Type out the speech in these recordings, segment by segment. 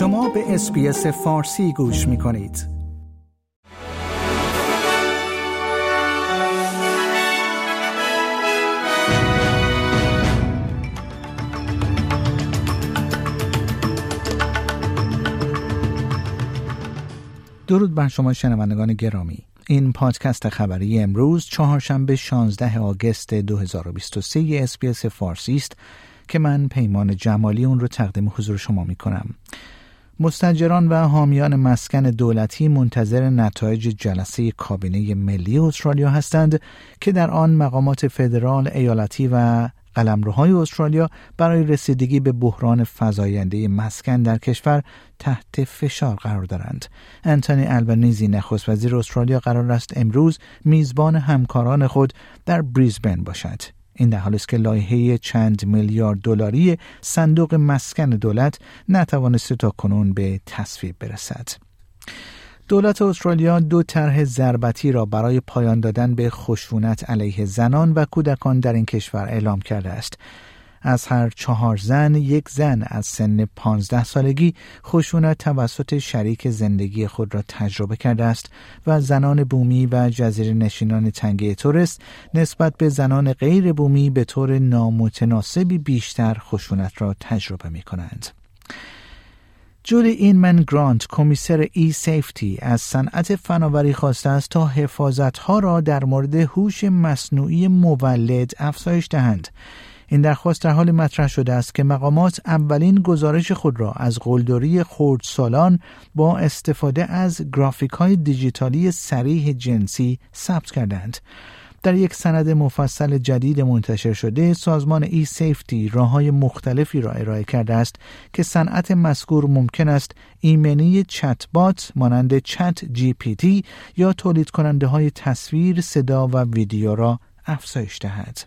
شما به SBS فارسی گوش می کنید. درود بر شما شنوندگان گرامی این پادکست خبری امروز چهارشنبه 16 August 2023 SBS فارسی است که من پیمان جمالی اون رو تقدیم حضور شما می کنم. مستجران و حامیان مسکن دولتی منتظر نتایج جلسه کابینه ملی استرالیا هستند که در آن مقامات فدرال، ایالتی و قلمروهای استرالیا برای رسیدگی به بحران فزاینده مسکن در کشور تحت فشار قرار دارند. انتونی البنیزی نخست وزیر استرالیا قرار است امروز میزبان همکاران خود در بریزبن باشد. این در حالی است که لایحه چند میلیارد دلاری صندوق مسکن دولت نتوانسته تا کنون به تصویب برسد. دولت استرالیا دو طرح ضربتی را برای پایان دادن به خشونت علیه زنان و کودکان در این کشور اعلام کرده است. از هر چهار زن یک زن از سن پانزده سالگی خشونت توسط شریک زندگی خود را تجربه کرده است و زنان بومی و جزیره نشینان تنگه تورست نسبت به زنان غیر بومی به طور نامتناسبی بیشتر خشونت را تجربه می کنند. جولی اینمن گرانت کمیسر ای سیفتی از صنعت فناوری خواسته است تا حفاظت ها را در مورد هوش مصنوعی مولد افزایش دهند این درخواست در حال مطرح شده است که مقامات اولین گزارش خود را از قلدری خردسالان با استفاده از گرافیک های دیجیتالی سریح جنسی ثبت کردند. در یک سند مفصل جدید منتشر شده سازمان ای سیفتی راه های مختلفی را ارائه کرده است که صنعت مذکور ممکن است ایمنی چتبات مانند چت جی پی تی یا تولید کننده های تصویر، صدا و ویدیو را افزایش دهد.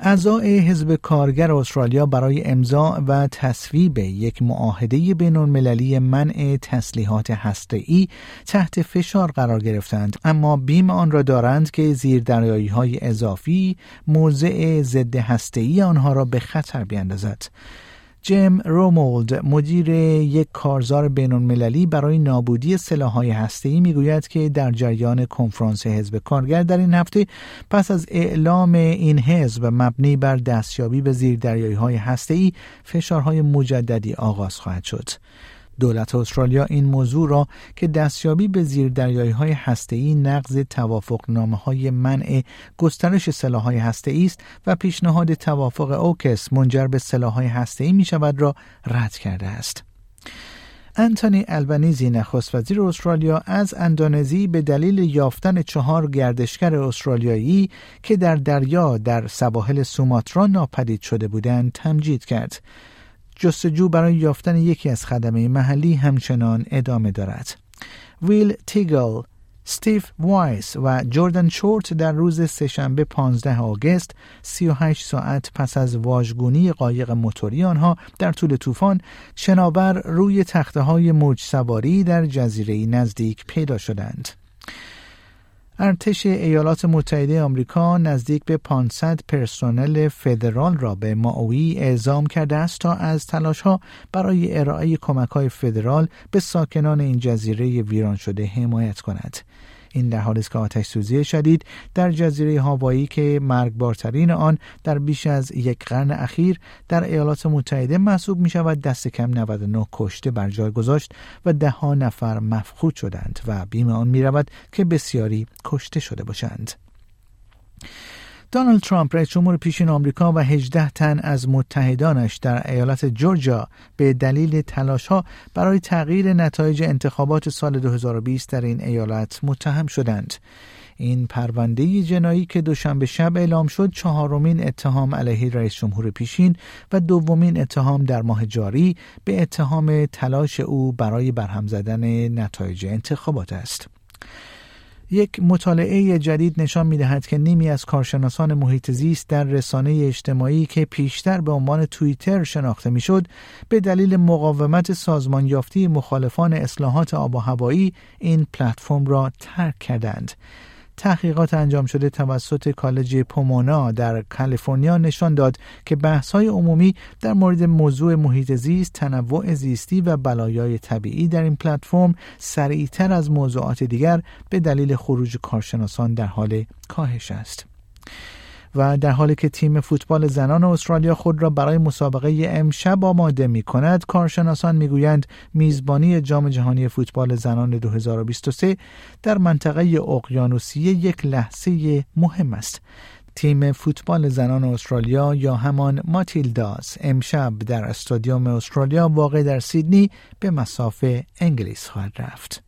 اعضای حزب کارگر استرالیا برای امضا و تصویب یک معاهده بین المللی منع تسلیحات هسته‌ای تحت فشار قرار گرفتند. اما بیم آن را دارند که زیردریایی های اضافی موضع ضد هسته‌ای آنها را به خطر بیندازد. جیم رومولد مدیر یک کارزار بین المللی برای نابودی سلاحهای هسته‌ای می‌گوید که در جریان کنفرانس حزب کارگر در این هفته پس از اعلام این حزب مبنی بر دستیابی به زیردریایی های هسته‌ای فشارهای مجددی آغاز خواهد شد. دولت استرالیا این موضوع را که دستیابی به زیردریایی های هسته‌ای نقض توافق نامه های منع گسترش سلاح های هسته‌ای است و پیشنهاد توافق اوکس منجر به سلاح های هسته‌ای می شود را رد کرده است. انتونی البنیزی نخست وزیر استرالیا از اندونزی به دلیل یافتن چهار گردشگر استرالیایی که در دریا در سواحل سوماترا ناپدید شده بودند تمجید کرد. جستجو برای یافتن یکی از خدمه محلی همچنان ادامه دارد. ویل تیگل، ستیف وایس و جوردن شورت در روز سهشنبه 15 August 38 ساعت پس از واژگونی قایق موتوری آنها در طول طوفان شناور روی تخته های موج سواری در جزیره نزدیک پیدا شدند. ارتش ایالات متحده آمریکا نزدیک به 500 پرسنل فدرال را به ماوی اعزام کرده است تا از ها برای ارائه های فدرال به ساکنان این جزیره ویران شده حمایت کند. این در حالی است که آتش سوزی شدید در جزیره هاوایی که مرگبارترین آن در بیش از یک قرن اخیر در ایالات متحده محسوب می شود دست کم 99 کشته بر جای گذاشت و ده ها نفر مفقود شدند و بیم آن می رود که بسیاری کشته شده باشند. دونالد ترامپ رئیس جمهور پیشین آمریکا و 18 تن از متحدانش در ایالت جورجیا به دلیل ها برای تغییر نتایج انتخابات سال 2020 در این ایالت متهم شدند. این پرونده جنایی که دوشنبه شب اعلام شد چهارمین اتهام علیه رئیس جمهور پیشین و دومین اتهام در ماه جاری به اتهام تلاش او برای برهم زدن نتایج انتخابات است. یک مطالعه جدید نشان می دهد که نیمی از کارشناسان محیط زیست در رسانه اجتماعی که پیشتر به عنوان توییتر شناخته می‌شد به دلیل مقاومت سازمان یافتی مخالفان اصلاحات آب و هوایی این پلتفرم را ترک کردند. تحقیقات انجام شده توسط کالج پومونا در کالیفرنیا نشان داد که بحث های عمومی در مورد موضوع محیط زیست، تنوع زیستی و بلایای طبیعی در این پلتفرم سریعتر از موضوعات دیگر به دلیل خروج کارشناسان در حال کاهش است. و در حالی که تیم فوتبال زنان استرالیا خود را برای مسابقه امشب آماده می کند کارشناسان می‌گویند میزبانی جام جهانی فوتبال زنان 2023 در منطقه اقیانوسیه یک لحظه مهم است تیم فوتبال زنان استرالیا یا همان ماتیلداز امشب در استادیوم استرالیا واقع در سیدنی به مسافه انگلیس خواهد رفت.